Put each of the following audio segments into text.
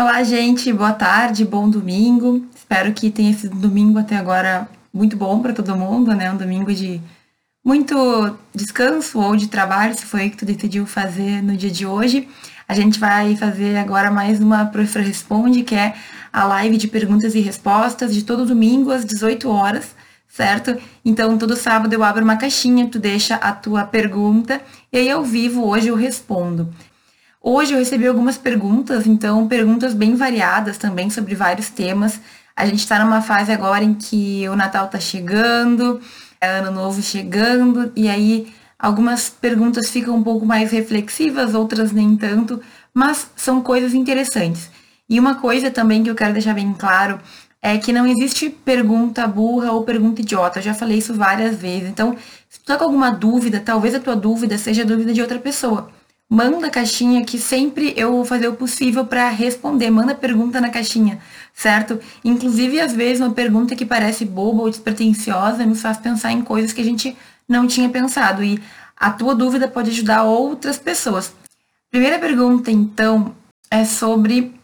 Olá, gente, boa tarde, bom domingo. Espero que tenha sido domingo até agora muito bom para todo mundo, né? Um domingo de muito descanso ou de trabalho, se foi o que tu decidiu fazer no dia de hoje. A gente vai fazer agora mais uma Professora Responde, que é a live de perguntas e respostas de todo domingo às 18 horas, certo? Então, todo sábado eu abro uma caixinha, tu deixa a tua pergunta e aí ao vivo hoje eu respondo. Hoje eu recebi algumas perguntas, então perguntas bem variadas também sobre vários temas. A gente está numa fase agora em que o Natal está chegando, é Ano Novo chegando, e aí algumas perguntas ficam um pouco mais reflexivas, outras nem tanto, mas são coisas interessantes. E uma coisa também que eu quero deixar bem claro é que não existe pergunta burra ou pergunta idiota. Eu já falei isso várias vezes. Então, se tu tá com alguma dúvida, talvez a tua dúvida seja a dúvida de outra pessoa manda a caixinha que sempre eu vou fazer o possível para responder. Manda pergunta na caixinha, certo? Inclusive, às vezes, uma pergunta que parece boba ou despretensiosa nos faz pensar em coisas que a gente não tinha pensado. E a tua dúvida pode ajudar outras pessoas. Primeira pergunta, então, é sobre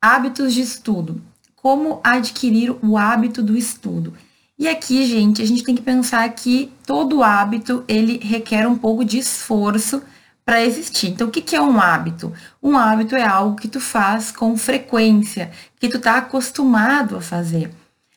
hábitos de estudo. Como adquirir o hábito do estudo? E aqui, gente, a gente tem que pensar que todo hábito ele requer um pouco de esforço para existir. Então, o que, que é um hábito? Um hábito é algo que tu faz com frequência, que tu está acostumado a fazer.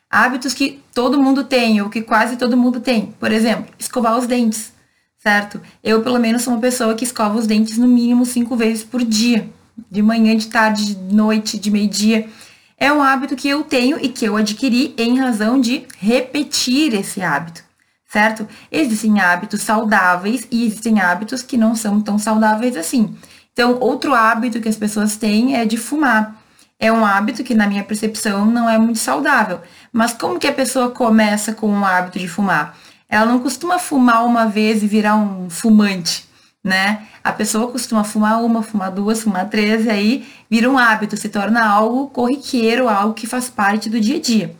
Hábitos que todo mundo tem, ou que quase todo mundo tem. Por exemplo, escovar os dentes, certo? Eu, pelo menos, sou uma pessoa que escova os dentes no mínimo cinco vezes por dia. De manhã, de tarde, de noite, de meio-dia. É um hábito que eu tenho e que eu adquiri em razão de repetir esse hábito certo? Existem hábitos saudáveis e existem hábitos que não são tão saudáveis assim. Então, outro hábito que as pessoas têm é de fumar. É um hábito que, na minha percepção, não é muito saudável. Mas como que a pessoa começa com o hábito de fumar? Ela não costuma fumar uma vez e virar um fumante, né? A pessoa costuma fumar uma, fumar duas, fumar três, e aí vira um hábito, se torna algo corriqueiro, algo que faz parte do dia a dia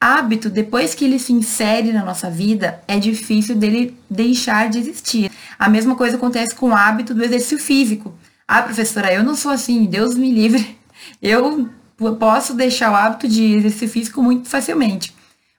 hábito, depois que ele se insere na nossa vida, é difícil dele deixar de existir. A mesma coisa acontece com o hábito do exercício físico. Ah, professora, eu não sou assim, Deus me livre. Eu posso deixar o hábito de exercício físico muito facilmente.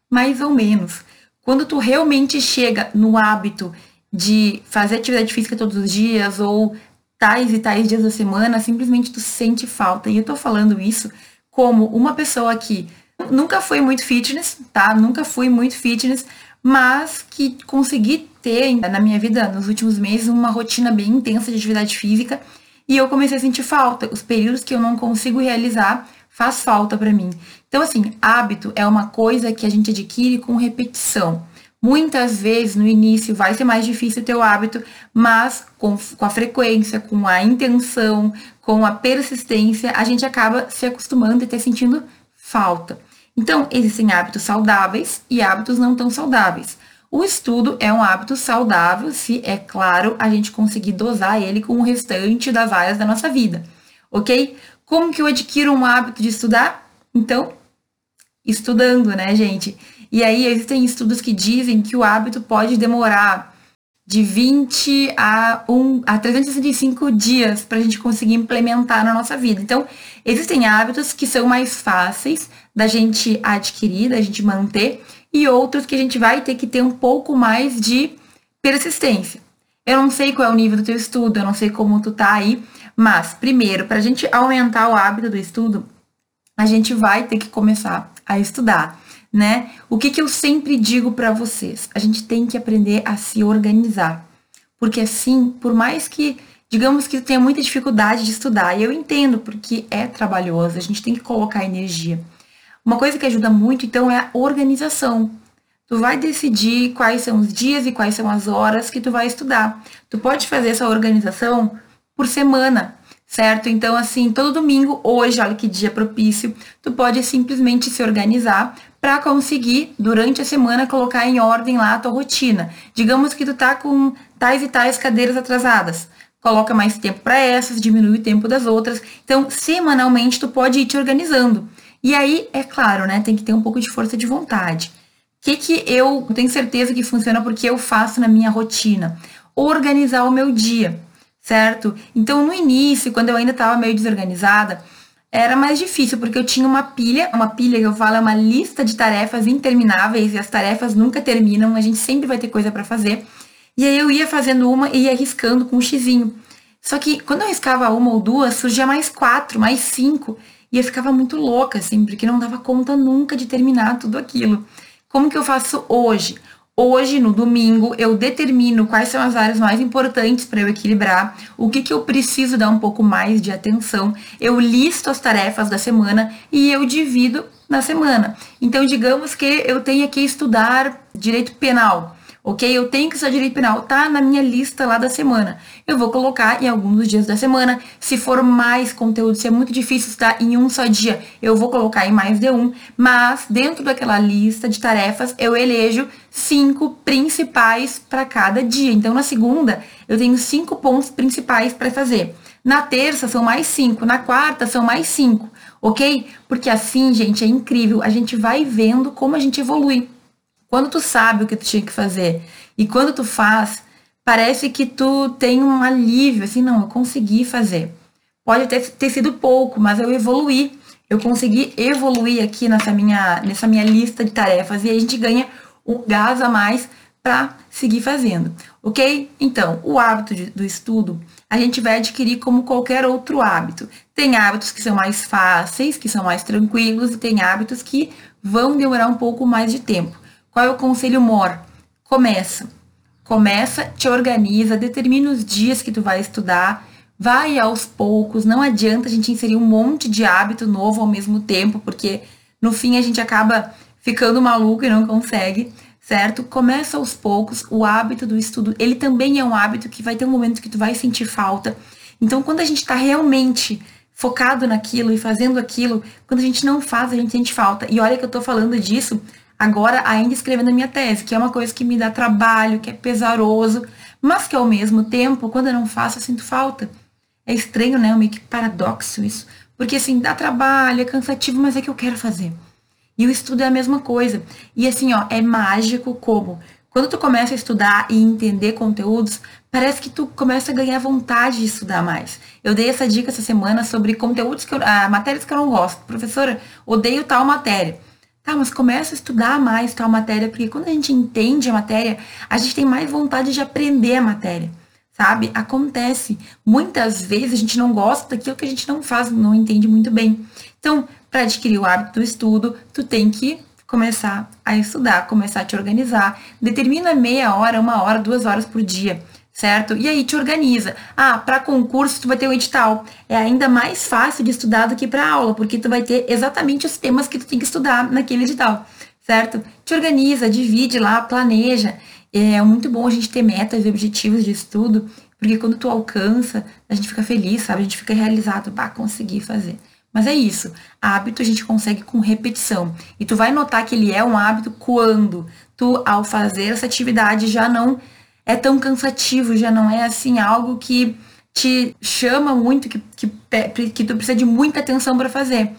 Mais ou menos. Quando tu realmente chega no hábito de fazer atividade física todos os dias ou tais e tais dias da semana, simplesmente tu sente falta. E eu tô falando isso como uma pessoa que Nunca fui muito fitness, tá? Nunca fui muito fitness, mas que consegui ter na minha vida nos últimos meses uma rotina bem intensa de atividade física e eu comecei a sentir falta. Os períodos que eu não consigo realizar faz falta para mim. Então assim, hábito é uma coisa que a gente adquire com repetição. Muitas vezes no início vai ser mais difícil ter o hábito, mas com, com a frequência, com a intenção, com a persistência, a gente acaba se acostumando e até sentindo falta. Então, existem hábitos saudáveis e hábitos não tão saudáveis. O estudo é um hábito saudável se, é claro, a gente conseguir dosar ele com o restante das áreas da nossa vida, ok? Como que eu adquiro um hábito de estudar? Então, estudando, né, gente? E aí existem estudos que dizem que o hábito pode demorar de 20 a, 1, a 365 dias para a gente conseguir implementar na nossa vida. Então, existem hábitos que são mais fáceis da gente adquirir, da gente manter, e outros que a gente vai ter que ter um pouco mais de persistência. Eu não sei qual é o nível do teu estudo, eu não sei como tu tá aí, mas, primeiro, para a gente aumentar o hábito do estudo, a gente vai ter que começar a estudar né? O que, que eu sempre digo para vocês? A gente tem que aprender a se organizar. Porque assim, por mais que, digamos que tenha muita dificuldade de estudar, e eu entendo porque é trabalhoso, a gente tem que colocar energia. Uma coisa que ajuda muito, então, é a organização. Tu vai decidir quais são os dias e quais são as horas que tu vai estudar. Tu pode fazer essa organização por semana, certo? Então, assim, todo domingo, hoje, olha que dia propício, tu pode simplesmente se organizar para conseguir, durante a semana, colocar em ordem lá a tua rotina. Digamos que tu tá com tais e tais cadeiras atrasadas. Coloca mais tempo para essas, diminui o tempo das outras. Então, semanalmente, tu pode ir te organizando. E aí, é claro, né? Tem que ter um pouco de força de vontade. O que, que eu tenho certeza que funciona porque eu faço na minha rotina? Organizar o meu dia, certo? Então, no início, quando eu ainda estava meio desorganizada, era mais difícil, porque eu tinha uma pilha, uma pilha que eu falo é uma lista de tarefas intermináveis e as tarefas nunca terminam, a gente sempre vai ter coisa para fazer. E aí eu ia fazendo uma e ia riscando com um xizinho. Só que quando eu riscava uma ou duas, surgia mais quatro, mais cinco. E eu ficava muito louca, assim, porque não dava conta nunca de terminar tudo aquilo. Como que eu faço hoje? Hoje, no domingo, eu determino quais são as áreas mais importantes para eu equilibrar, o que, que eu preciso dar um pouco mais de atenção. Eu listo as tarefas da semana e eu divido na semana. Então, digamos que eu tenha que estudar direito penal ok? Eu tenho que estudar direito penal, tá na minha lista lá da semana. Eu vou colocar em alguns dos dias da semana. Se for mais conteúdo, se é muito difícil estudar em um só dia, eu vou colocar em mais de um. Mas dentro daquela lista de tarefas, eu elejo cinco principais para cada dia. Então, na segunda, eu tenho cinco pontos principais para fazer. Na terça são mais cinco, na quarta são mais cinco, ok? Porque assim, gente, é incrível. A gente vai vendo como a gente evolui. Quando tu sabe o que tu tinha que fazer e quando tu faz, parece que tu tem um alívio, assim, não, eu consegui fazer. Pode ter, ter sido pouco, mas eu evoluí. Eu consegui evoluir aqui nessa minha, nessa minha lista de tarefas e a gente ganha um gás a mais para seguir fazendo, ok? Então, o hábito de, do estudo a gente vai adquirir como qualquer outro hábito. Tem hábitos que são mais fáceis, que são mais tranquilos, e tem hábitos que vão demorar um pouco mais de tempo. Qual é o conselho mor? Começa. Começa, te organiza, determina os dias que tu vai estudar, vai aos poucos, não adianta a gente inserir um monte de hábito novo ao mesmo tempo, porque no fim a gente acaba ficando maluco e não consegue, certo? Começa aos poucos, o hábito do estudo, ele também é um hábito que vai ter um momento que tu vai sentir falta. Então, quando a gente está realmente focado naquilo e fazendo aquilo, quando a gente não faz, a gente sente falta. E olha que eu tô falando disso agora ainda escrevendo a minha tese, que é uma coisa que me dá trabalho, que é pesaroso, mas que ao mesmo tempo, quando eu não faço, eu sinto falta. É estranho, né? É meio que paradoxo isso. Porque assim, dá trabalho, é cansativo, mas é que eu quero fazer. E o estudo é a mesma coisa. E assim, ó, é mágico como quando tu começa a estudar e entender conteúdos, parece que tu começa a ganhar vontade de estudar mais. Eu dei essa dica essa semana sobre conteúdos que eu, ah, matérias que eu não gosto. Professora, odeio tal matéria. Tá, mas começa a estudar mais tal matéria, porque quando a gente entende a matéria, a gente tem mais vontade de aprender a matéria, sabe? Acontece. Muitas vezes a gente não gosta daquilo que a gente não faz, não entende muito bem. Então, para adquirir o hábito do estudo, tu tem que começar a estudar, começar a te organizar. Determina meia hora, uma hora, duas horas por dia certo? E aí te organiza. Ah, para concurso tu vai ter um edital. É ainda mais fácil de estudar do que para aula, porque tu vai ter exatamente os temas que tu tem que estudar naquele edital, certo? Te organiza, divide lá, planeja. É muito bom a gente ter metas e objetivos de estudo, porque quando tu alcança, a gente fica feliz, sabe? A gente fica realizado, para conseguir fazer. Mas é isso. Hábito a gente consegue com repetição. E tu vai notar que ele é um hábito quando tu, ao fazer essa atividade, já não é tão cansativo, já não é assim algo que te chama muito, que, que, que tu precisa de muita atenção para fazer.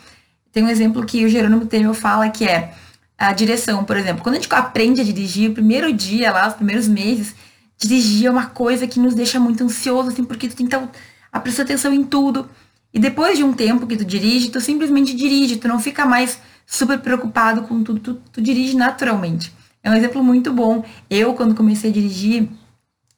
Tem um exemplo que o Jerônimo Temer fala que é a direção, por exemplo. Quando a gente aprende a dirigir, o primeiro dia lá, os primeiros meses, dirigir é uma coisa que nos deixa muito ansioso, assim, porque tu tem que estar a prestar atenção em tudo. E depois de um tempo que tu dirige, tu simplesmente dirige, tu não fica mais super preocupado com tudo, tu, tu dirige naturalmente. É um exemplo muito bom. Eu, quando comecei a dirigir,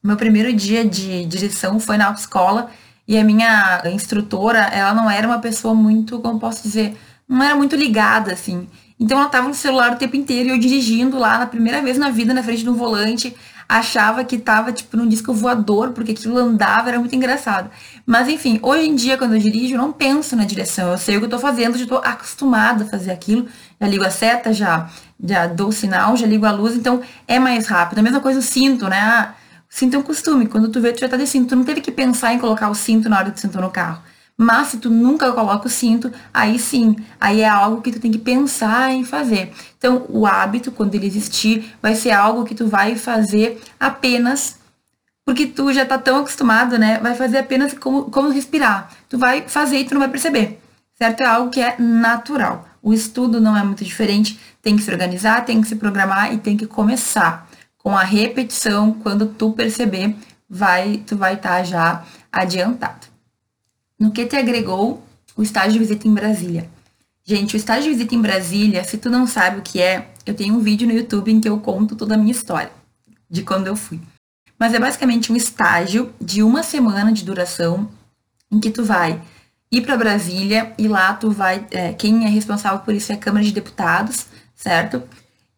meu primeiro dia de direção foi na autoescola e a minha instrutora, ela não era uma pessoa muito, como posso dizer, não era muito ligada, assim. Então ela tava no celular o tempo inteiro e eu dirigindo lá na primeira vez na vida na frente do volante, achava que tava tipo num disco voador, porque aquilo andava, era muito engraçado. Mas enfim, hoje em dia quando eu dirijo, eu não penso na direção, eu sei o que eu tô fazendo, já tô acostumada a fazer aquilo, já ligo a seta, já já dou o sinal, já ligo a luz, então é mais rápido. A mesma coisa o cinto, né? Ah, o cinto é um costume, quando tu vê, tu já tá de cinto. Tu não teve que pensar em colocar o cinto na hora que tu sentou no carro. Mas se tu nunca coloca o cinto, aí sim, aí é algo que tu tem que pensar em fazer. Então, o hábito, quando ele existir, vai ser algo que tu vai fazer apenas porque tu já tá tão acostumado, né? Vai fazer apenas como, como respirar. Tu vai fazer e tu não vai perceber, certo? É algo que é natural. O estudo não é muito diferente, tem que se organizar, tem que se programar e tem que começar. Com a repetição, quando tu perceber, vai, tu vai estar tá já adiantado. No que te agregou o estágio de visita em Brasília. Gente, o estágio de visita em Brasília, se tu não sabe o que é, eu tenho um vídeo no YouTube em que eu conto toda a minha história de quando eu fui. Mas é basicamente um estágio de uma semana de duração em que tu vai ir para Brasília e lá tu vai. É, quem é responsável por isso é a Câmara de Deputados, certo?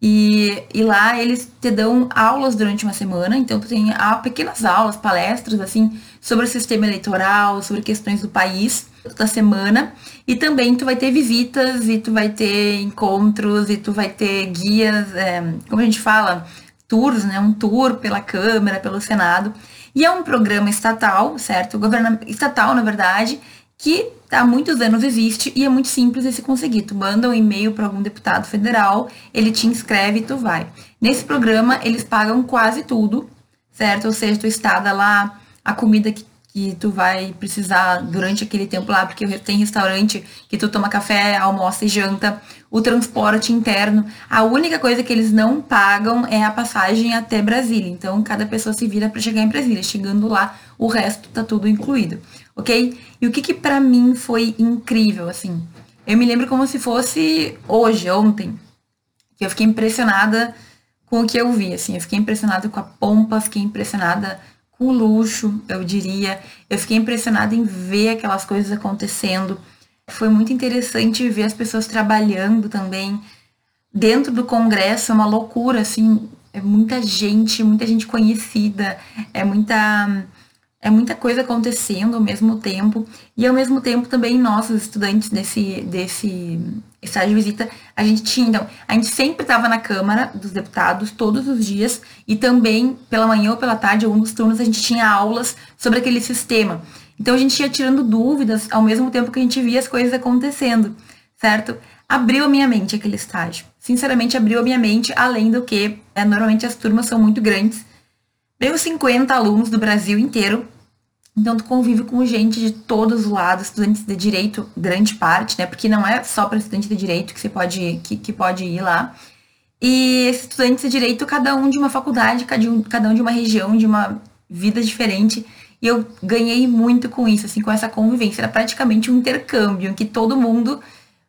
E, e lá eles te dão aulas durante uma semana, então tu tem ah, pequenas aulas, palestras, assim, sobre o sistema eleitoral, sobre questões do país da semana. E também tu vai ter visitas e tu vai ter encontros e tu vai ter guias, é, como a gente fala, tours, né? Um tour pela Câmara, pelo Senado. E é um programa estatal, certo? Estatal, na verdade, que há muitos anos existe e é muito simples de se conseguir. Tu manda um e-mail para algum deputado federal, ele te inscreve e tu vai. Nesse programa, eles pagam quase tudo, certo? Ou seja, tu estada lá, a comida que, que tu vai precisar durante aquele tempo lá, porque tem restaurante que tu toma café, almoça e janta, o transporte interno. A única coisa que eles não pagam é a passagem até Brasília. Então, cada pessoa se vira para chegar em Brasília. Chegando lá, o resto tá tudo incluído ok? E o que que para mim foi incrível, assim? Eu me lembro como se fosse hoje, ontem, que eu fiquei impressionada com o que eu vi, assim, eu fiquei impressionada com a pompa, fiquei impressionada com o luxo, eu diria, eu fiquei impressionada em ver aquelas coisas acontecendo. Foi muito interessante ver as pessoas trabalhando também dentro do congresso, é uma loucura, assim, é muita gente, muita gente conhecida, é muita é muita coisa acontecendo ao mesmo tempo. E ao mesmo tempo também nós, os estudantes desse, desse estágio de visita, a gente tinha, então, a gente sempre estava na Câmara dos Deputados todos os dias e também pela manhã ou pela tarde, alguns dos turnos, a gente tinha aulas sobre aquele sistema. Então a gente ia tirando dúvidas ao mesmo tempo que a gente via as coisas acontecendo, certo? Abriu a minha mente aquele estágio. Sinceramente, abriu a minha mente, além do que, é, normalmente as turmas são muito grandes. Veio 50 alunos do Brasil inteiro então, tu convive com gente de todos os lados, estudantes de direito, grande parte, né? Porque não é só para estudante de direito que você pode, que, que pode ir lá. E estudantes de direito, cada um de uma faculdade, cada um, cada um de uma região, de uma vida diferente. E eu ganhei muito com isso, assim, com essa convivência. Era praticamente um intercâmbio, em que todo mundo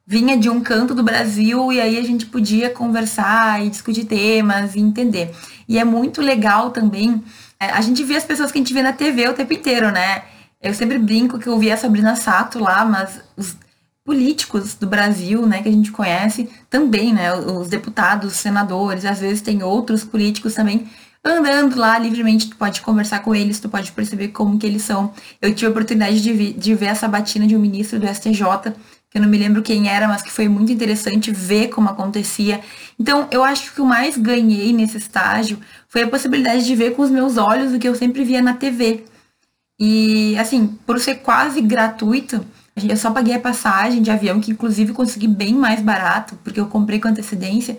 vinha de um canto do Brasil e aí a gente podia conversar e discutir temas e entender. E é muito legal também a gente vê as pessoas que a gente vê na TV o tempo inteiro, né? Eu sempre brinco que eu vi a Sabrina Sato lá, mas os políticos do Brasil, né, que a gente conhece, também, né, os deputados, os senadores, às vezes tem outros políticos também andando lá livremente, tu pode conversar com eles, tu pode perceber como que eles são. Eu tive a oportunidade de, vi, de ver a sabatina de um ministro do STJ, que eu não me lembro quem era, mas que foi muito interessante ver como acontecia. Então, eu acho que o mais ganhei nesse estágio foi a possibilidade de ver com os meus olhos o que eu sempre via na TV. E, assim, por ser quase gratuito, eu só paguei a passagem de avião, que inclusive consegui bem mais barato, porque eu comprei com antecedência.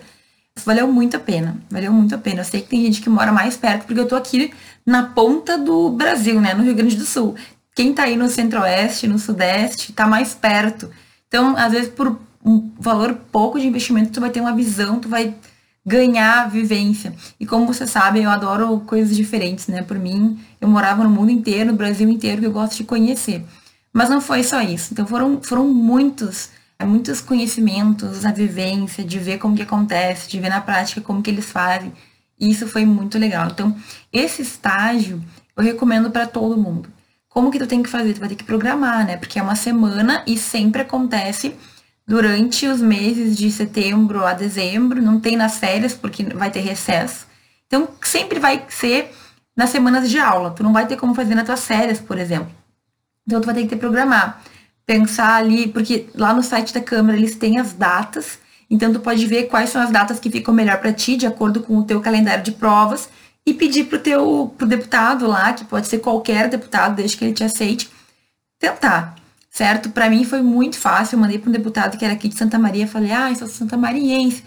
Valeu muito a pena, valeu muito a pena. Eu sei que tem gente que mora mais perto, porque eu tô aqui na ponta do Brasil, né, no Rio Grande do Sul. Quem tá aí no centro-oeste, no sudeste, tá mais perto. Então, às vezes, por um valor pouco de investimento, tu vai ter uma visão, tu vai ganhar vivência. E como você sabe, eu adoro coisas diferentes, né? Por mim, eu morava no mundo inteiro, no Brasil inteiro, que eu gosto de conhecer. Mas não foi só isso. Então foram, foram muitos, muitos conhecimentos, a vivência, de ver como que acontece, de ver na prática como que eles fazem. E isso foi muito legal. Então, esse estágio eu recomendo para todo mundo. Como que tu tem que fazer? Tu vai ter que programar, né? Porque é uma semana e sempre acontece durante os meses de setembro a dezembro, não tem nas férias porque vai ter recesso. Então sempre vai ser nas semanas de aula. Tu não vai ter como fazer nas tuas férias, por exemplo. Então tu vai ter que te programar, pensar ali, porque lá no site da Câmara eles têm as datas, então tu pode ver quais são as datas que ficam melhor para ti, de acordo com o teu calendário de provas e pedir pro teu pro deputado lá, que pode ser qualquer deputado, desde que ele te aceite, tentar, certo? Para mim foi muito fácil, eu mandei para um deputado que era aqui de Santa Maria, falei: "Ah, eu sou Santa Mariense".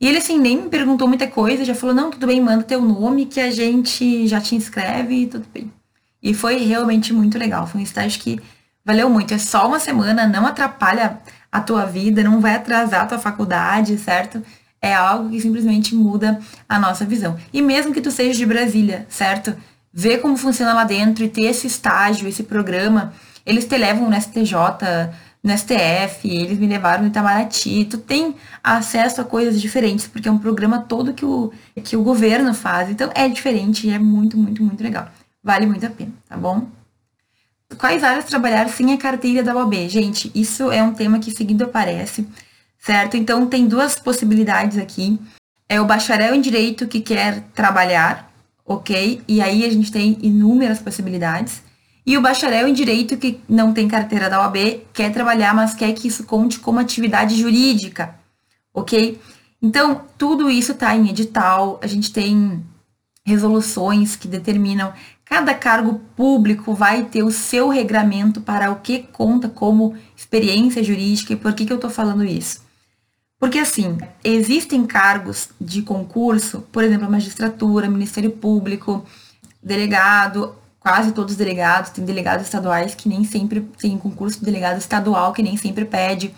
E ele assim nem me perguntou muita coisa, já falou: "Não, tudo bem, manda teu nome que a gente já te inscreve tudo bem". E foi realmente muito legal, foi um estágio que valeu muito. É só uma semana, não atrapalha a tua vida, não vai atrasar a tua faculdade, certo? É algo que simplesmente muda a nossa visão. E mesmo que tu seja de Brasília, certo? Ver como funciona lá dentro e ter esse estágio, esse programa, eles te levam no STJ, no STF, eles me levaram no Itamaraty. Tu tem acesso a coisas diferentes, porque é um programa todo que o, que o governo faz. Então é diferente e é muito, muito, muito legal. Vale muito a pena, tá bom? Quais áreas trabalhar sem a carteira da OAB? Gente, isso é um tema que seguindo aparece, certo? Então tem duas possibilidades aqui. É o bacharel em direito que quer trabalhar, ok? E aí a gente tem inúmeras possibilidades. E o bacharel em direito que não tem carteira da OAB quer trabalhar, mas quer que isso conte como atividade jurídica, ok? Então, tudo isso está em edital, a gente tem resoluções que determinam cada cargo público vai ter o seu regramento para o que conta como experiência jurídica e por que, que eu estou falando isso. Porque assim, existem cargos de concurso, por exemplo, magistratura, Ministério Público, delegado, quase todos os delegados, tem delegados estaduais que nem sempre tem concurso de delegado estadual que nem sempre pede.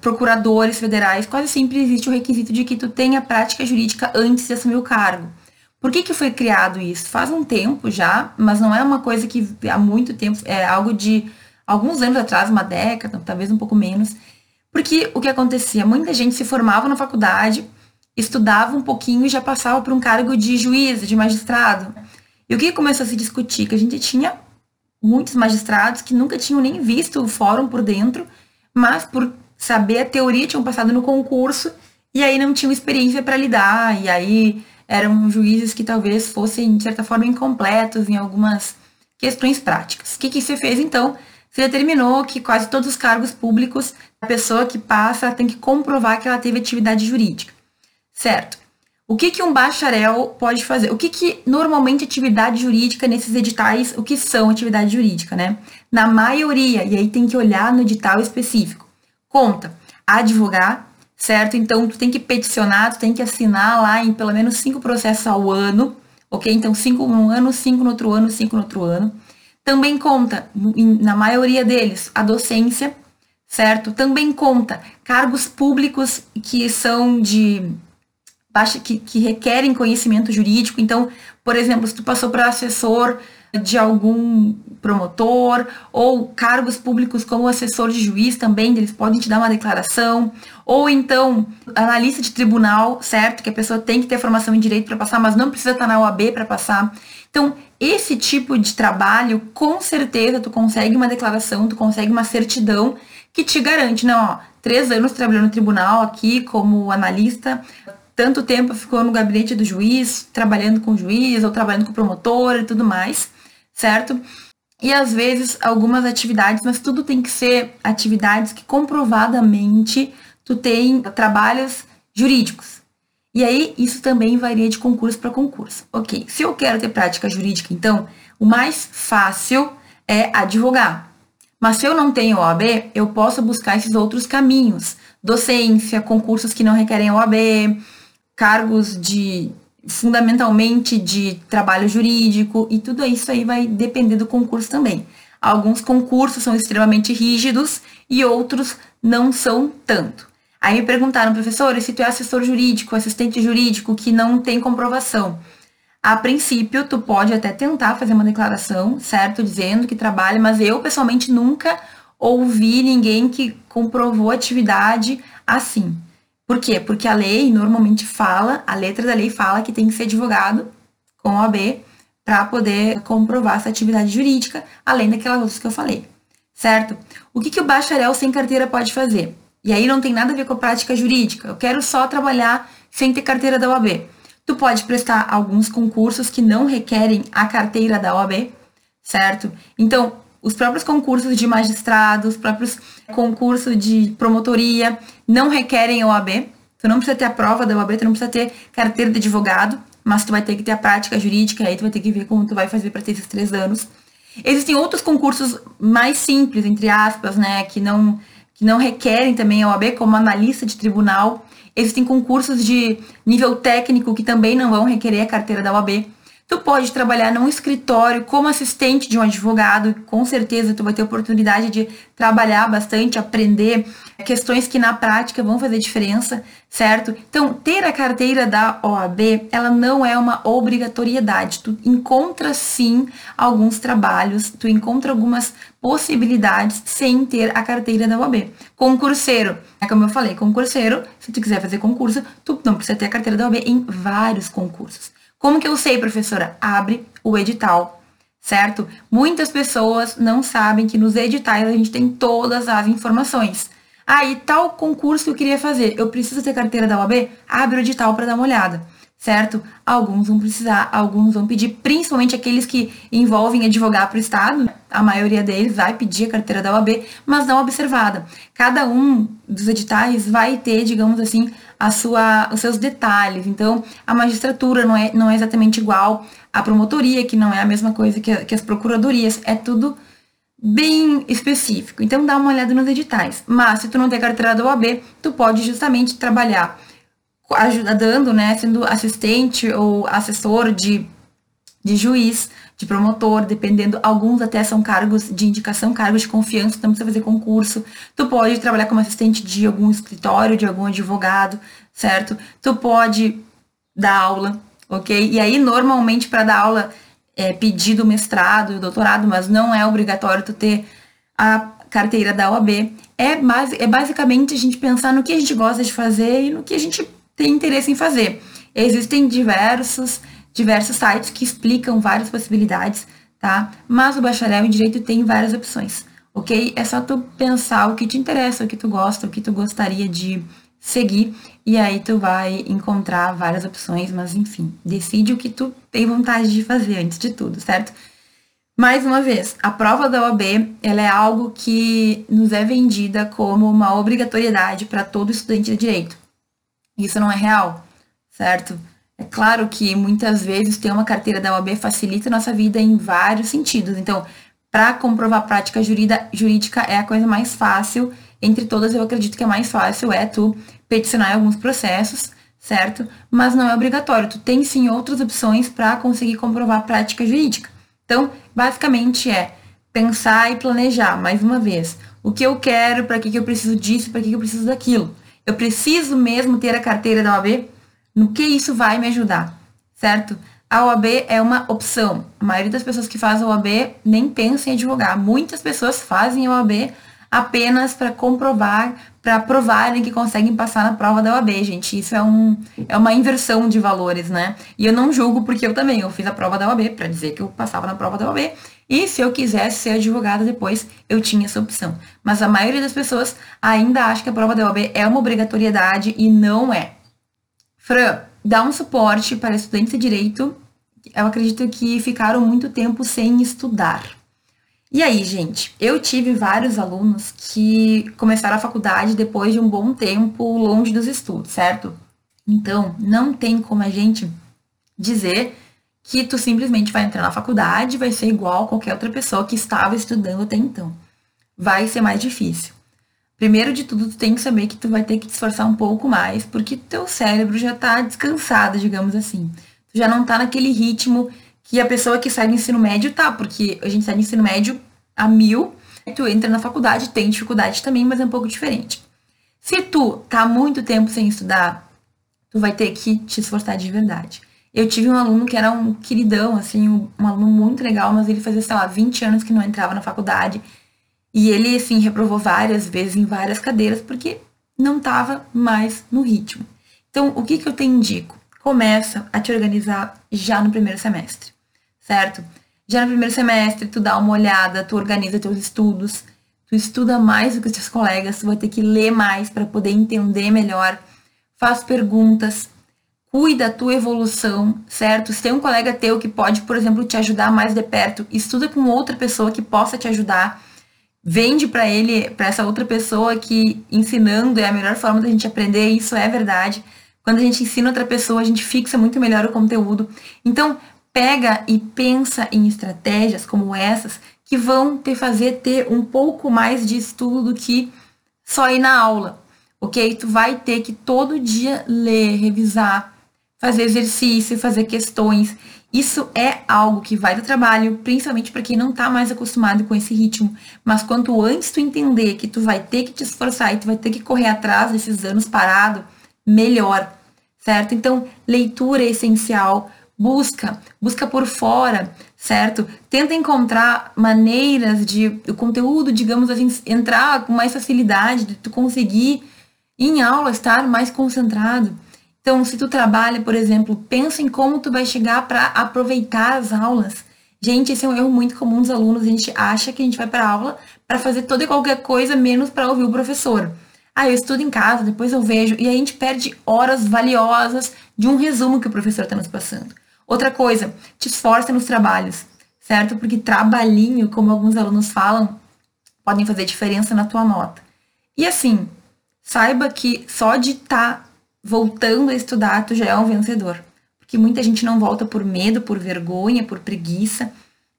Procuradores federais, quase sempre existe o requisito de que tu tenha prática jurídica antes de assumir o cargo. Por que, que foi criado isso? Faz um tempo já, mas não é uma coisa que há muito tempo, é algo de alguns anos atrás, uma década, talvez um pouco menos. Porque o que acontecia? Muita gente se formava na faculdade, estudava um pouquinho e já passava por um cargo de juiz, de magistrado. E o que começou a se discutir? Que a gente tinha muitos magistrados que nunca tinham nem visto o fórum por dentro, mas por saber a teoria tinham passado no concurso e aí não tinham experiência para lidar, e aí eram juízes que talvez fossem, de certa forma, incompletos em algumas questões práticas. O que, que se fez então? Se determinou que quase todos os cargos públicos, a pessoa que passa tem que comprovar que ela teve atividade jurídica. Certo? O que, que um bacharel pode fazer? O que, que normalmente atividade jurídica nesses editais, o que são atividade jurídica, né? Na maioria, e aí tem que olhar no edital específico, conta advogar, certo? Então, tu tem que peticionar, tu tem que assinar lá em pelo menos cinco processos ao ano, ok? Então, cinco num ano, cinco no outro ano, cinco no outro ano. Também conta, na maioria deles, a docência, certo? Também conta cargos públicos que são de que, que requerem conhecimento jurídico. Então, por exemplo, se tu passou para assessor de algum promotor ou cargos públicos como assessor de juiz também, eles podem te dar uma declaração, ou então analista de tribunal, certo? Que a pessoa tem que ter formação em direito para passar, mas não precisa estar na OAB para passar. Então, esse tipo de trabalho, com certeza tu consegue uma declaração, tu consegue uma certidão que te garante, não, ó, três anos trabalhando no tribunal aqui como analista, tanto tempo ficou no gabinete do juiz, trabalhando com o juiz ou trabalhando com o promotor e tudo mais, certo? E às vezes algumas atividades, mas tudo tem que ser atividades que comprovadamente tu tem trabalhos jurídicos. E aí isso também varia de concurso para concurso. Ok, se eu quero ter prática jurídica, então o mais fácil é advogar. Mas se eu não tenho OAB, eu posso buscar esses outros caminhos. Docência, concursos que não requerem OAB, cargos de fundamentalmente de trabalho jurídico e tudo isso aí vai depender do concurso também. Alguns concursos são extremamente rígidos e outros não são tanto. Aí me perguntaram, professor, se tu é assessor jurídico, assistente jurídico que não tem comprovação. A princípio, tu pode até tentar fazer uma declaração, certo? Dizendo que trabalha, mas eu pessoalmente nunca ouvi ninguém que comprovou atividade assim. Por quê? Porque a lei normalmente fala, a letra da lei fala que tem que ser advogado com OAB para poder comprovar essa atividade jurídica, além daquelas outras que eu falei, certo? O que, que o bacharel sem carteira pode fazer? E aí não tem nada a ver com a prática jurídica. Eu quero só trabalhar sem ter carteira da OAB. Tu pode prestar alguns concursos que não requerem a carteira da OAB, certo? Então, os próprios concursos de magistrado, os próprios concursos de promotoria não requerem OAB. Tu não precisa ter a prova da OAB, tu não precisa ter carteira de advogado, mas tu vai ter que ter a prática jurídica, aí tu vai ter que ver como tu vai fazer para ter esses três anos. Existem outros concursos mais simples, entre aspas, né, que não, que não requerem também a OAB, como analista de tribunal. Existem concursos de nível técnico que também não vão requerer a carteira da OAB. Tu pode trabalhar num escritório como assistente de um advogado, com certeza tu vai ter oportunidade de trabalhar bastante, aprender questões que na prática vão fazer diferença, certo? Então, ter a carteira da OAB, ela não é uma obrigatoriedade. Tu encontra sim alguns trabalhos, tu encontra algumas possibilidades sem ter a carteira da OAB. Concurseiro, é como eu falei, concurseiro, se tu quiser fazer concurso, tu não precisa ter a carteira da OAB em vários concursos. Como que eu sei, professora? Abre o edital, certo? Muitas pessoas não sabem que nos editais a gente tem todas as informações. Ah, e tal concurso que eu queria fazer, eu preciso ter carteira da OAB? Abre o edital para dar uma olhada, certo? Alguns vão precisar, alguns vão pedir, principalmente aqueles que envolvem advogar para o Estado, a maioria deles vai pedir a carteira da OAB, mas uma observada. Cada um dos editais vai ter, digamos assim, a sua, os seus detalhes. Então, a magistratura não é, não é exatamente igual à promotoria, que não é a mesma coisa que, que as procuradorias. É tudo bem específico. Então, dá uma olhada nos editais. Mas, se tu não tem carteira da OAB, tu pode justamente trabalhar ajudando, né, sendo assistente ou assessor de, de juiz, de promotor, dependendo, alguns até são cargos de indicação, cargos de confiança, então precisa fazer concurso. Tu pode trabalhar como assistente de algum escritório, de algum advogado, certo? Tu pode dar aula, ok? E aí, normalmente, para dar aula, é pedido mestrado, doutorado, mas não é obrigatório tu ter a carteira da OAB. É, base, é basicamente a gente pensar no que a gente gosta de fazer e no que a gente tem interesse em fazer. Existem diversos diversos sites que explicam várias possibilidades, tá? Mas o bacharel em direito tem várias opções, ok? É só tu pensar o que te interessa, o que tu gosta, o que tu gostaria de seguir e aí tu vai encontrar várias opções, mas enfim, decide o que tu tem vontade de fazer antes de tudo, certo? Mais uma vez, a prova da OAB, ela é algo que nos é vendida como uma obrigatoriedade para todo estudante de direito. Isso não é real, certo? É claro que muitas vezes ter uma carteira da OAB facilita a nossa vida em vários sentidos. Então, para comprovar prática jurídica é a coisa mais fácil. Entre todas, eu acredito que a mais fácil é tu peticionar alguns processos, certo? Mas não é obrigatório. Tu tem sim outras opções para conseguir comprovar prática jurídica. Então, basicamente é pensar e planejar, mais uma vez, o que eu quero, para que, que eu preciso disso, para que, que eu preciso daquilo. Eu preciso mesmo ter a carteira da OAB? No que isso vai me ajudar, certo? A OAB é uma opção. A maioria das pessoas que fazem a OAB nem pensa em advogar. Muitas pessoas fazem a OAB apenas para comprovar, para provarem que conseguem passar na prova da OAB, gente. Isso é, um, é uma inversão de valores, né? E eu não julgo porque eu também, eu fiz a prova da OAB para dizer que eu passava na prova da OAB. E se eu quisesse ser advogada depois, eu tinha essa opção. Mas a maioria das pessoas ainda acha que a prova da OAB é uma obrigatoriedade e não é. Fran, dá um suporte para estudantes de direito. Eu acredito que ficaram muito tempo sem estudar. E aí, gente, eu tive vários alunos que começaram a faculdade depois de um bom tempo longe dos estudos, certo? Então, não tem como a gente dizer que tu simplesmente vai entrar na faculdade vai ser igual a qualquer outra pessoa que estava estudando até então. Vai ser mais difícil. Primeiro de tudo, tu tem que saber que tu vai ter que te esforçar um pouco mais, porque teu cérebro já tá descansado, digamos assim. Tu já não tá naquele ritmo que a pessoa que sai do ensino médio tá, porque a gente sai do ensino médio a mil, tu entra na faculdade, tem dificuldade também, mas é um pouco diferente. Se tu tá muito tempo sem estudar, tu vai ter que te esforçar de verdade. Eu tive um aluno que era um queridão, assim, um aluno muito legal, mas ele fazia, sei lá, 20 anos que não entrava na faculdade. E ele, assim, reprovou várias vezes em várias cadeiras porque não estava mais no ritmo. Então, o que, que eu te indico? Começa a te organizar já no primeiro semestre, certo? Já no primeiro semestre, tu dá uma olhada, tu organiza teus estudos, tu estuda mais do que os teus colegas, tu vai ter que ler mais para poder entender melhor, faz perguntas, cuida da tua evolução, certo? Se tem um colega teu que pode, por exemplo, te ajudar mais de perto, estuda com outra pessoa que possa te ajudar vende para ele, para essa outra pessoa que ensinando é a melhor forma da gente aprender, isso é verdade. Quando a gente ensina outra pessoa, a gente fixa muito melhor o conteúdo. Então, pega e pensa em estratégias como essas que vão te fazer ter um pouco mais de estudo do que só ir na aula, ok? Tu vai ter que todo dia ler, revisar, fazer exercício, fazer questões. Isso é algo que vai do trabalho, principalmente para quem não está mais acostumado com esse ritmo. Mas quanto antes tu entender que tu vai ter que te esforçar e tu vai ter que correr atrás desses anos parado, melhor, certo? Então, leitura é essencial, busca, busca por fora, certo? Tenta encontrar maneiras de o conteúdo, digamos assim, entrar com mais facilidade, de tu conseguir em aula estar mais concentrado. Então, se tu trabalha, por exemplo, pensa em como tu vai chegar para aproveitar as aulas. Gente, esse é um erro muito comum dos alunos. A gente acha que a gente vai para aula para fazer toda e qualquer coisa menos para ouvir o professor. Ah, eu estudo em casa, depois eu vejo. E aí a gente perde horas valiosas de um resumo que o professor está nos passando. Outra coisa, te esforça nos trabalhos, certo? Porque trabalhinho, como alguns alunos falam, podem fazer diferença na tua nota. E assim, saiba que só de estar tá voltando a estudar, tu já é um vencedor. Porque muita gente não volta por medo, por vergonha, por preguiça,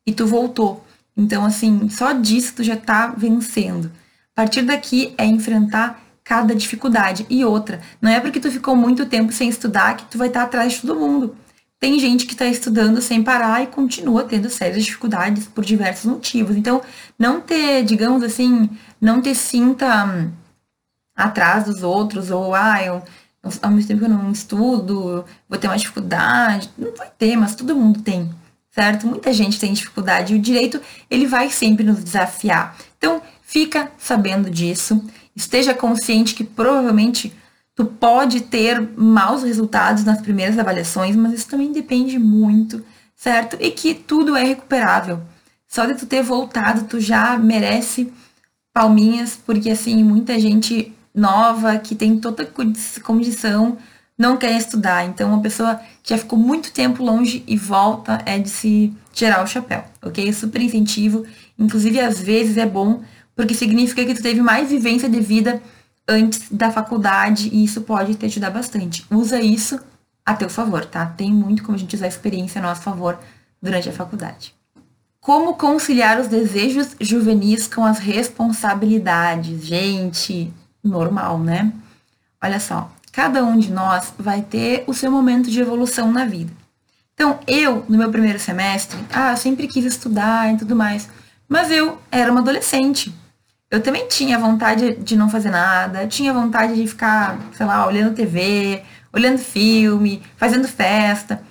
e tu voltou. Então, assim, só disso tu já tá vencendo. A partir daqui é enfrentar cada dificuldade. E outra, não é porque tu ficou muito tempo sem estudar que tu vai estar tá atrás de todo mundo. Tem gente que está estudando sem parar e continua tendo sérias dificuldades por diversos motivos. Então, não ter, digamos assim, não ter cinta hum, atrás dos outros, ou, ah, eu, ao mesmo tempo que eu não estudo, vou ter uma dificuldade. Não vai ter, mas todo mundo tem, certo? Muita gente tem dificuldade e o direito, ele vai sempre nos desafiar. Então, fica sabendo disso, esteja consciente que provavelmente tu pode ter maus resultados nas primeiras avaliações, mas isso também depende muito, certo? E que tudo é recuperável. Só de tu ter voltado, tu já merece palminhas, porque assim, muita gente nova, que tem toda condição, não quer estudar. Então, uma pessoa que já ficou muito tempo longe e volta é de se tirar o chapéu, ok? Super incentivo. Inclusive, às vezes é bom, porque significa que tu teve mais vivência de vida antes da faculdade e isso pode te ajudar bastante. Usa isso a teu favor, tá? Tem muito como a gente usar a experiência a nosso favor durante a faculdade. Como conciliar os desejos juvenis com as responsabilidades? Gente, normal, né? Olha só, cada um de nós vai ter o seu momento de evolução na vida. Então, eu, no meu primeiro semestre, ah, eu sempre quis estudar e tudo mais, mas eu era uma adolescente. Eu também tinha vontade de não fazer nada, tinha vontade de ficar, sei lá, olhando TV, olhando filme, fazendo festa.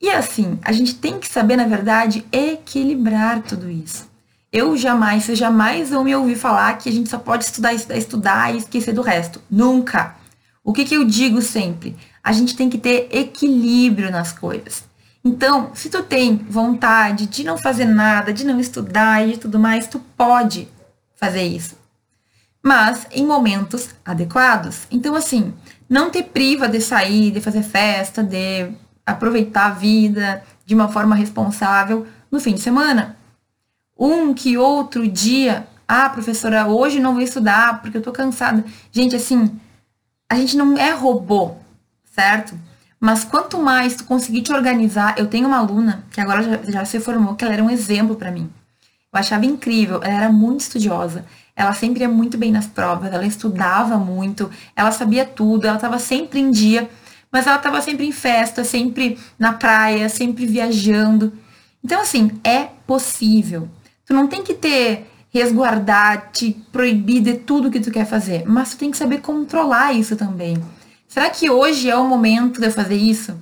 E assim, a gente tem que saber, na verdade, equilibrar tudo isso. Eu jamais, você jamais vão me ouvir falar que a gente só pode estudar, estudar, estudar e esquecer do resto. Nunca. O que, que eu digo sempre? A gente tem que ter equilíbrio nas coisas. Então, se tu tem vontade de não fazer nada, de não estudar e tudo mais, tu pode fazer isso. Mas em momentos adequados. Então, assim, não te priva de sair, de fazer festa, de aproveitar a vida de uma forma responsável no fim de semana um que outro dia, ah, professora, hoje não vou estudar porque eu tô cansada. Gente, assim, a gente não é robô, certo? Mas quanto mais tu conseguir te organizar, eu tenho uma aluna que agora já, já se formou, que ela era um exemplo para mim. Eu achava incrível, ela era muito estudiosa, ela sempre ia muito bem nas provas, ela estudava muito, ela sabia tudo, ela estava sempre em dia, mas ela estava sempre em festa, sempre na praia, sempre viajando. Então, assim, é possível. Tu não tem que ter resguardar, te proibir de tudo que tu quer fazer, mas tu tem que saber controlar isso também. Será que hoje é o momento de eu fazer isso?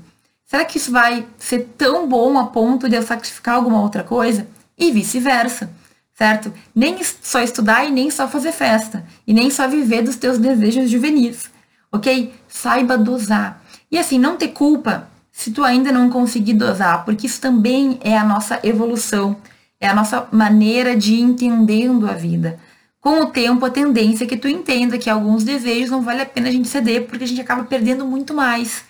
Será que isso vai ser tão bom a ponto de eu sacrificar alguma outra coisa? E vice-versa, certo? Nem só estudar e nem só fazer festa, e nem só viver dos teus desejos juvenis, ok? Saiba dosar. E assim, não ter culpa se tu ainda não conseguir dosar, porque isso também é a nossa evolução. É a nossa maneira de ir entendendo a vida. Com o tempo, a tendência é que tu entenda que alguns desejos não vale a pena a gente ceder, porque a gente acaba perdendo muito mais,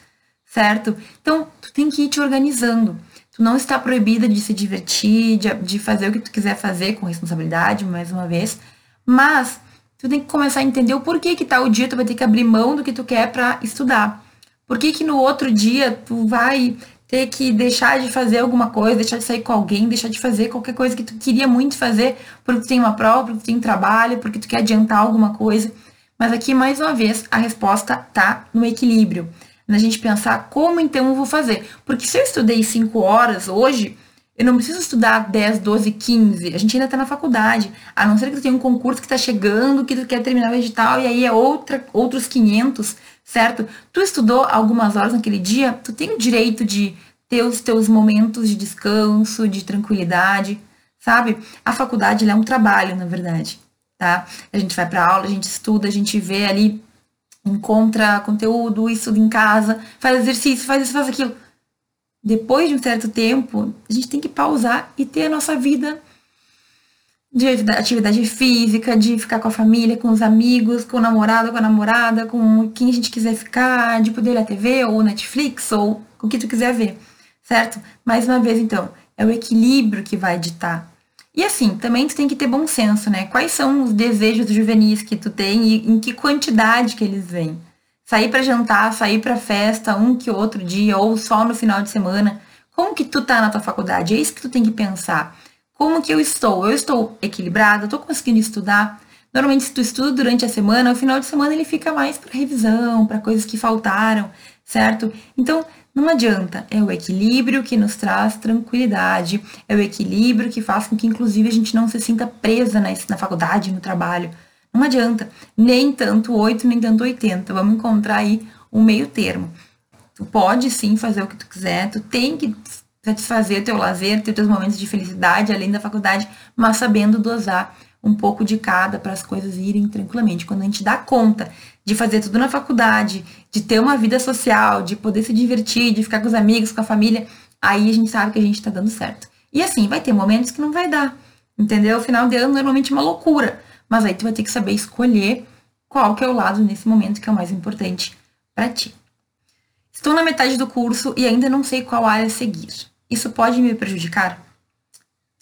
certo? Então, tu tem que ir te organizando. Tu não está proibida de se divertir, de, de fazer o que tu quiser fazer com responsabilidade, mais uma vez, mas tu tem que começar a entender o porquê que tal dia tu vai ter que abrir mão do que tu quer para estudar. Por que, que no outro dia tu vai ter que deixar de fazer alguma coisa, deixar de sair com alguém, deixar de fazer qualquer coisa que tu queria muito fazer, porque tu tem uma prova, porque tu tem trabalho, porque tu quer adiantar alguma coisa. Mas aqui, mais uma vez, a resposta tá no equilíbrio. na gente pensar como então eu vou fazer. Porque se eu estudei 5 horas hoje, eu não preciso estudar 10, 12, 15. A gente ainda está na faculdade. A não ser que tu tenha um concurso que está chegando, que tu quer terminar o edital, e aí é outra, outros 500, certo? Tu estudou algumas horas naquele dia, tu tem o direito de ter os teus momentos de descanso, de tranquilidade, sabe? A faculdade é um trabalho, na verdade, tá? A gente vai para aula, a gente estuda, a gente vê ali, encontra conteúdo, estuda em casa, faz exercício, faz isso, faz aquilo depois de um certo tempo, a gente tem que pausar e ter a nossa vida de atividade física, de ficar com a família, com os amigos, com o namorado, com a namorada, com quem a gente quiser ficar, de poder ir à TV ou Netflix ou o que tu quiser ver, certo? Mais uma vez, então, é o equilíbrio que vai ditar. E assim, também tu tem que ter bom senso, né? Quais são os desejos juvenis que tu tem e em que quantidade que eles vêm sair para jantar, sair para festa um que outro dia ou só no final de semana. Como que tu tá na tua faculdade? É isso que tu tem que pensar. Como que eu estou? Eu estou equilibrada? Estou conseguindo estudar? Normalmente, se tu estuda durante a semana, o final de semana ele fica mais para revisão, para coisas que faltaram, certo? Então, não adianta. É o equilíbrio que nos traz tranquilidade. É o equilíbrio que faz com que, inclusive, a gente não se sinta presa na, na faculdade, no trabalho. Não adianta. Nem tanto 8, nem tanto 80. Vamos encontrar aí um meio termo. Tu pode sim fazer o que tu quiser, tu tem que satisfazer teu lazer, ter teus momentos de felicidade além da faculdade, mas sabendo dosar um pouco de cada para as coisas irem tranquilamente. Quando a gente dá conta de fazer tudo na faculdade, de ter uma vida social, de poder se divertir, de ficar com os amigos, com a família, aí a gente sabe que a gente está dando certo. E assim, vai ter momentos que não vai dar. Entendeu? O final de ano normalmente é uma loucura. Mas aí tu vai ter que saber escolher qual que é o lado nesse momento que é o mais importante para ti. Estou na metade do curso e ainda não sei qual área seguir. Isso pode me prejudicar?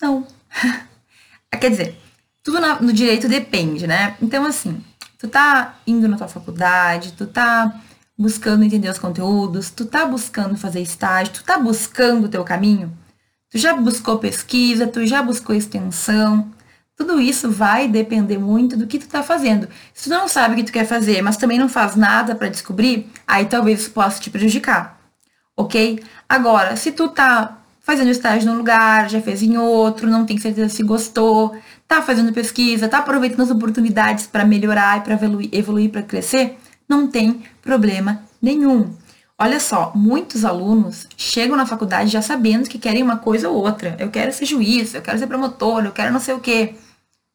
Não. Quer dizer, tudo no direito depende, né? Então, assim, tu tá indo na tua faculdade, tu tá buscando entender os conteúdos, tu tá buscando fazer estágio, tu tá buscando o teu caminho, tu já buscou pesquisa, tu já buscou extensão, tudo isso vai depender muito do que tu tá fazendo. Se tu não sabe o que tu quer fazer, mas também não faz nada para descobrir, aí talvez isso possa te prejudicar. Ok? Agora, se tu tá fazendo estágio num lugar, já fez em outro, não tem certeza se gostou, tá fazendo pesquisa, tá aproveitando as oportunidades para melhorar e para evoluir, evoluir para crescer, não tem problema nenhum. Olha só, muitos alunos chegam na faculdade já sabendo que querem uma coisa ou outra. Eu quero ser juiz, eu quero ser promotor, eu quero não sei o quê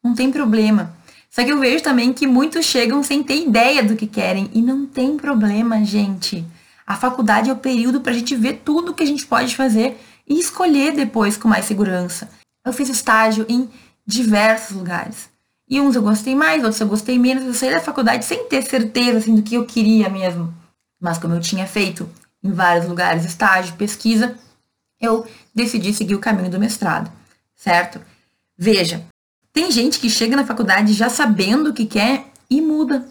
não tem problema. Só que eu vejo também que muitos chegam sem ter ideia do que querem e não tem problema, gente. A faculdade é o período para a gente ver tudo que a gente pode fazer e escolher depois com mais segurança. Eu fiz estágio em diversos lugares. E uns eu gostei mais, outros eu gostei menos. Eu saí da faculdade sem ter certeza assim, do que eu queria mesmo. Mas como eu tinha feito em vários lugares estágio, pesquisa, eu decidi seguir o caminho do mestrado, certo? Veja, tem gente que chega na faculdade já sabendo o que quer e muda.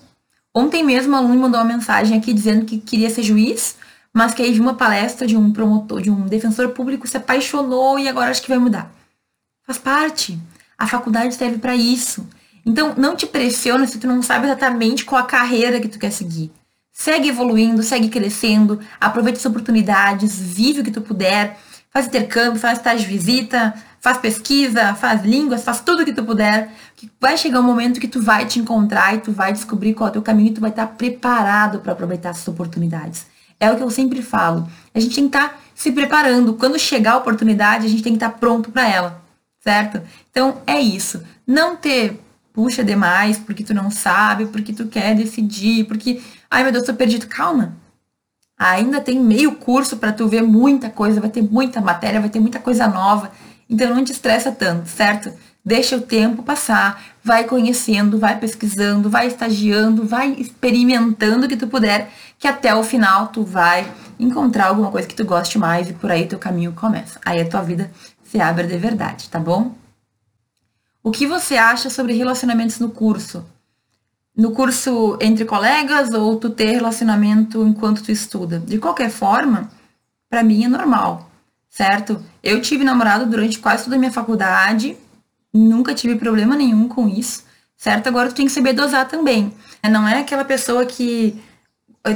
Ontem mesmo, um aluno mandou uma mensagem aqui dizendo que queria ser juiz, mas que aí viu uma palestra de um promotor, de um defensor público, se apaixonou e agora acho que vai mudar. Faz parte. A faculdade serve para isso. Então, não te pressiona se tu não sabe exatamente qual a carreira que tu quer seguir. Segue evoluindo, segue crescendo, aproveita as oportunidades, vive o que tu puder, faz intercâmbio, faz estágio de visita, faz pesquisa, faz línguas, faz tudo que tu puder, que vai chegar um momento que tu vai te encontrar e tu vai descobrir qual é o teu caminho e tu vai estar preparado para aproveitar essas oportunidades. É o que eu sempre falo. A gente tem que estar se preparando. Quando chegar a oportunidade, a gente tem que estar pronto para ela, certo? Então é isso. Não ter puxa demais porque tu não sabe, porque tu quer decidir, porque ai meu Deus, tô perdido. Calma. Ainda tem meio curso para tu ver muita coisa, vai ter muita matéria, vai ter muita coisa nova. Então não te estressa tanto, certo? Deixa o tempo passar, vai conhecendo, vai pesquisando, vai estagiando, vai experimentando o que tu puder, que até o final tu vai encontrar alguma coisa que tu goste mais e por aí teu caminho começa. Aí a tua vida se abre de verdade, tá bom? O que você acha sobre relacionamentos no curso? No curso entre colegas ou tu ter relacionamento enquanto tu estuda? De qualquer forma, para mim é normal certo? Eu tive namorado durante quase toda a minha faculdade, nunca tive problema nenhum com isso, certo? Agora tu tem que saber dosar também. Não é aquela pessoa que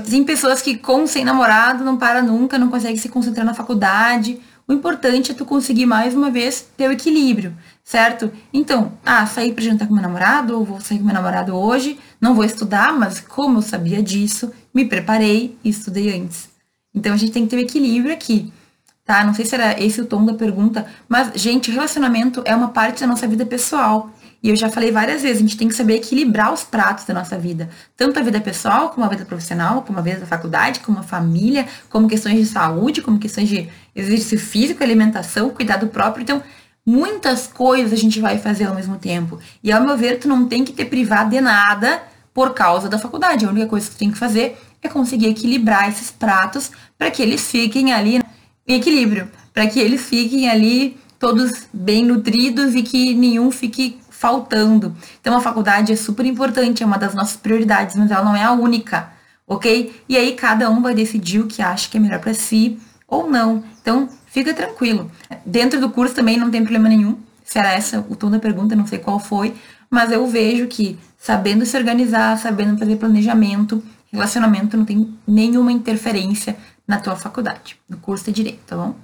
Tem pessoas que com sem namorado não para nunca, não consegue se concentrar na faculdade. O importante é tu conseguir mais uma vez ter o equilíbrio, certo? Então, ah, sair para jantar com meu namorado, ou vou sair com meu namorado hoje, não vou estudar, mas como eu sabia disso, me preparei e estudei antes. Então a gente tem que ter o equilíbrio aqui, tá? Não sei se era esse o tom da pergunta, mas gente, relacionamento é uma parte da nossa vida pessoal. E eu já falei várias vezes, a gente tem que saber equilibrar os pratos da nossa vida. Tanto a vida pessoal, como a vida profissional, como a vida da faculdade, como a família, como questões de saúde, como questões de exercício físico, alimentação, cuidado próprio. Então, muitas coisas a gente vai fazer ao mesmo tempo. E ao meu ver, tu não tem que ter privado de nada por causa da faculdade. A única coisa que tu tem que fazer é conseguir equilibrar esses pratos para que eles fiquem ali em equilíbrio, para que eles fiquem ali todos bem nutridos e que nenhum fique faltando. Então a faculdade é super importante, é uma das nossas prioridades, mas ela não é a única, ok? E aí cada um vai decidir o que acha que é melhor para si ou não. Então fica tranquilo. Dentro do curso também não tem problema nenhum. Se era essa o tom da pergunta, não sei qual foi, mas eu vejo que sabendo se organizar, sabendo fazer planejamento, relacionamento não tem nenhuma interferência na tua faculdade, no curso de direito, tá bom?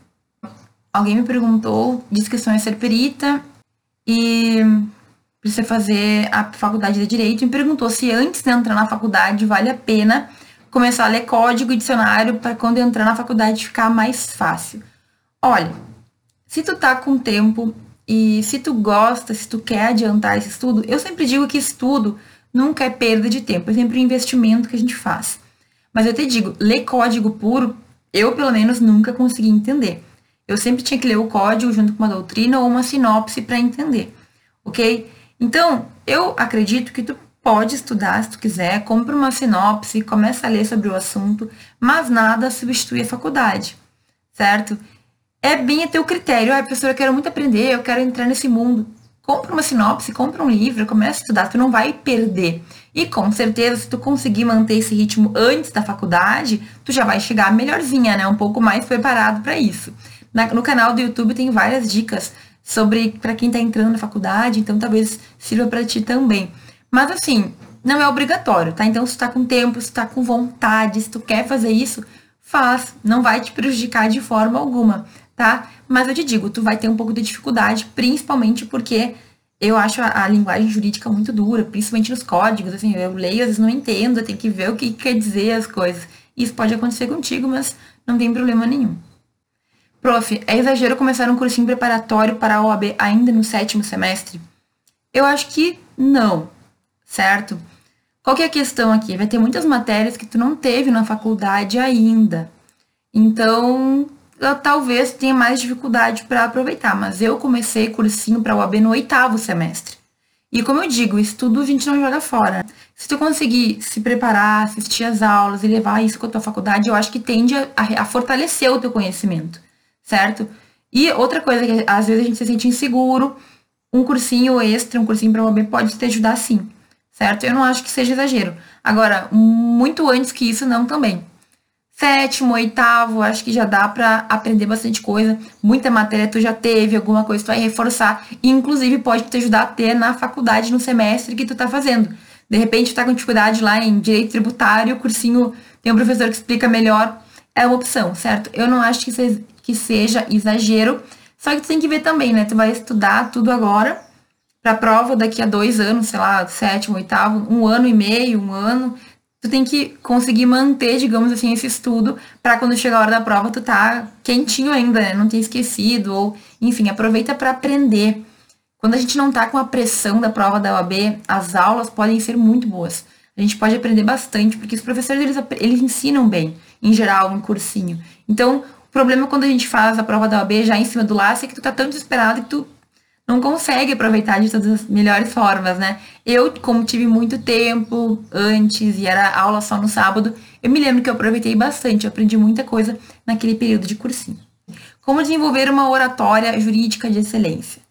Alguém me perguntou, disse que sonha ser perita e precisa fazer a faculdade de Direito, me perguntou se antes de entrar na faculdade vale a pena começar a ler código e dicionário para quando entrar na faculdade ficar mais fácil. Olha, se tu tá com tempo e se tu gosta, se tu quer adiantar esse estudo, eu sempre digo que estudo nunca é perda de tempo, é sempre um investimento que a gente faz. Mas eu te digo, ler código puro, eu pelo menos nunca consegui entender. Eu sempre tinha que ler o código junto com uma doutrina ou uma sinopse para entender, ok? Então, eu acredito que tu pode estudar se tu quiser, compra uma sinopse, começa a ler sobre o assunto, mas nada substitui a faculdade, certo? É bem a teu critério. Ah, professora, eu quero muito aprender, eu quero entrar nesse mundo. Compra uma sinopse, compra um livro, começa a estudar, tu não vai perder. E com certeza, se tu conseguir manter esse ritmo antes da faculdade, tu já vai chegar melhorzinha, né? Um pouco mais preparado para isso. Na, no canal do YouTube tem várias dicas sobre para quem está entrando na faculdade, então talvez sirva para ti também. Mas assim, não é obrigatório, tá? Então se tu tá com tempo, se tu tá com vontade, se tu quer fazer isso, faz, não vai te prejudicar de forma alguma, tá? Mas eu te digo, tu vai ter um pouco de dificuldade, principalmente porque eu acho a, a, linguagem jurídica muito dura, principalmente nos códigos, assim, eu leio, às vezes não entendo, eu tenho que ver o que quer dizer as coisas. Isso pode acontecer contigo, mas não tem problema nenhum. Prof, é exagero começar um cursinho preparatório para a OAB ainda no sétimo semestre? Eu acho que não, certo? Qual que é a questão aqui? Vai ter muitas matérias que tu não teve na faculdade ainda. Então, talvez tenha mais dificuldade para aproveitar, mas eu comecei cursinho para a OAB no oitavo semestre. E como eu digo, estudo a gente não joga fora. Se tu conseguir se preparar, assistir as aulas e levar isso com a tua faculdade, eu acho que tende a, a fortalecer o teu conhecimento certo? E outra coisa que às vezes a gente se sente inseguro, um cursinho extra, um cursinho para OAB pode te ajudar sim, certo? Eu não acho que seja exagero. Agora, muito antes que isso, não também. Sétimo, oitavo, acho que já dá para aprender bastante coisa. Muita matéria tu já teve, alguma coisa tu vai reforçar. E, inclusive, pode te ajudar a ter na faculdade, no semestre que tu tá fazendo. De repente, tu tá com dificuldade lá em direito tributário, cursinho tem um professor que explica melhor. É uma opção, certo? Eu não acho que que seja exagero. Só que tu tem que ver também, né? Tu vai estudar tudo agora para prova daqui a dois anos, sei lá, sétimo, oitavo, um ano e meio, um ano. Tu tem que conseguir manter, digamos assim, esse estudo para quando chegar a hora da prova tu tá quentinho ainda, né? Não ter esquecido ou, enfim, aproveita para aprender. Quando a gente não tá com a pressão da prova da OAB, as aulas podem ser muito boas. A gente pode aprender bastante, porque os professores eles, eles ensinam bem, em geral, um cursinho. Então, o problema quando a gente faz a prova da OAB já em cima do laço é que tu tá tão desesperado que tu não consegue aproveitar de todas as melhores formas, né? Eu, como tive muito tempo antes e era aula só no sábado, eu me lembro que eu aproveitei bastante, eu aprendi muita coisa naquele período de cursinho. Como desenvolver uma oratória jurídica de excelência?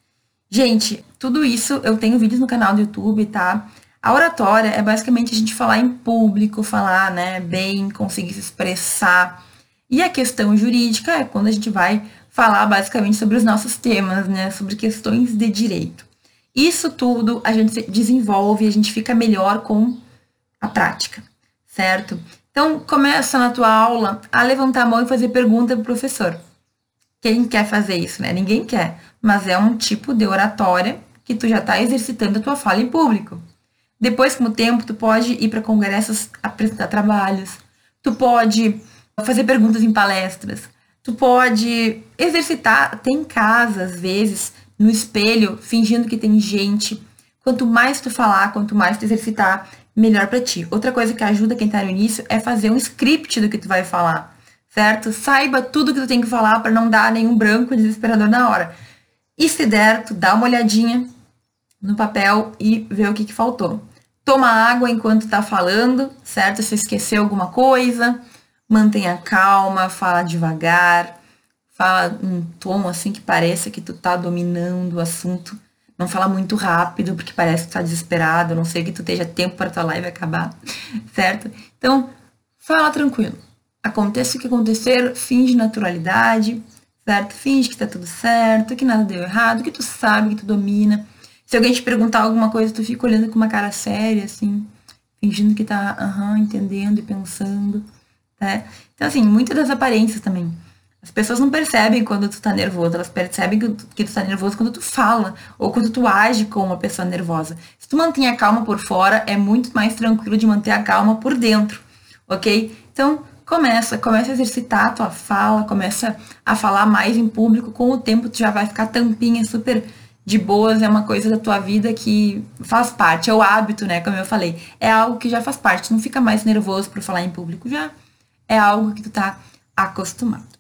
Gente, tudo isso eu tenho vídeos no canal do YouTube, tá? A oratória é basicamente a gente falar em público, falar, né, bem, conseguir se expressar, e a questão jurídica é quando a gente vai falar basicamente sobre os nossos temas, né, sobre questões de direito. Isso tudo a gente desenvolve, a gente fica melhor com a prática, certo? Então, começa na tua aula a levantar a mão e fazer pergunta pro professor. Quem quer fazer isso, né? Ninguém quer, mas é um tipo de oratória que tu já está exercitando a tua fala em público. Depois, com o tempo, tu pode ir para congressos apresentar trabalhos, tu pode fazer perguntas em palestras, tu pode exercitar, tem casa às vezes, no espelho, fingindo que tem gente. Quanto mais tu falar, quanto mais tu exercitar, melhor para ti. Outra coisa que ajuda quem tá no início é fazer um script do que tu vai falar, certo? Saiba tudo que tu tem que falar para não dar nenhum branco desesperador na hora. E se der, tu dá uma olhadinha no papel e vê o que, que faltou. Toma água enquanto tá falando, certo? Se esqueceu alguma coisa, mantenha calma, fala devagar, fala um tom assim que pareça que tu tá dominando o assunto. Não fala muito rápido, porque parece que tu tá desesperado, a não sei que tu esteja tempo para tua live acabar, certo? Então, fala tranquilo. Aconteça o que acontecer, finge naturalidade, certo? Finge que tá tudo certo, que nada deu errado, que tu sabe, que tu domina. Se alguém te perguntar alguma coisa, tu fica olhando com uma cara séria, assim, fingindo que tá, aham, entendendo e pensando, né? Então, assim, muitas das aparências também. As pessoas não percebem quando tu tá nervoso, elas percebem que tu, que tu tá nervoso quando tu fala, ou quando tu age com uma pessoa nervosa. Se tu mantém a calma por fora, é muito mais tranquilo de manter a calma por dentro, ok? Então, começa, começa a exercitar a tua fala, começa a falar mais em público, com o tempo tu já vai ficar tampinha super de boas, é uma coisa da tua vida que faz parte, é o hábito, né, como eu falei, é algo que já faz parte, não fica mais nervoso por falar em público, já é algo que tu tá acostumado.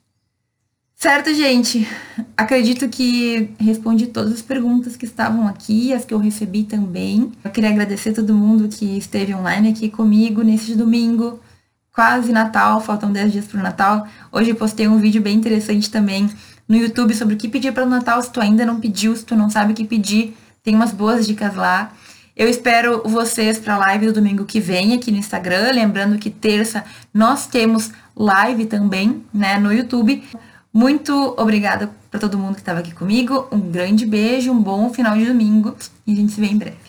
Certo, gente? Acredito que respondi todas as perguntas que estavam aqui, as que eu recebi também. Eu queria agradecer a todo mundo que esteve online aqui comigo nesse domingo quase Natal, faltam 10 dias para o Natal. Hoje postei um vídeo bem interessante também no YouTube sobre o que pedir para o Natal. Se tu ainda não pediu, se tu não sabe o que pedir, tem umas boas dicas lá. Eu espero vocês para a live do domingo que vem aqui no Instagram. Lembrando que terça nós temos live também, né, no YouTube. Muito obrigada para todo mundo que estava aqui comigo. Um grande beijo, um bom final de domingo e a gente se vê em breve.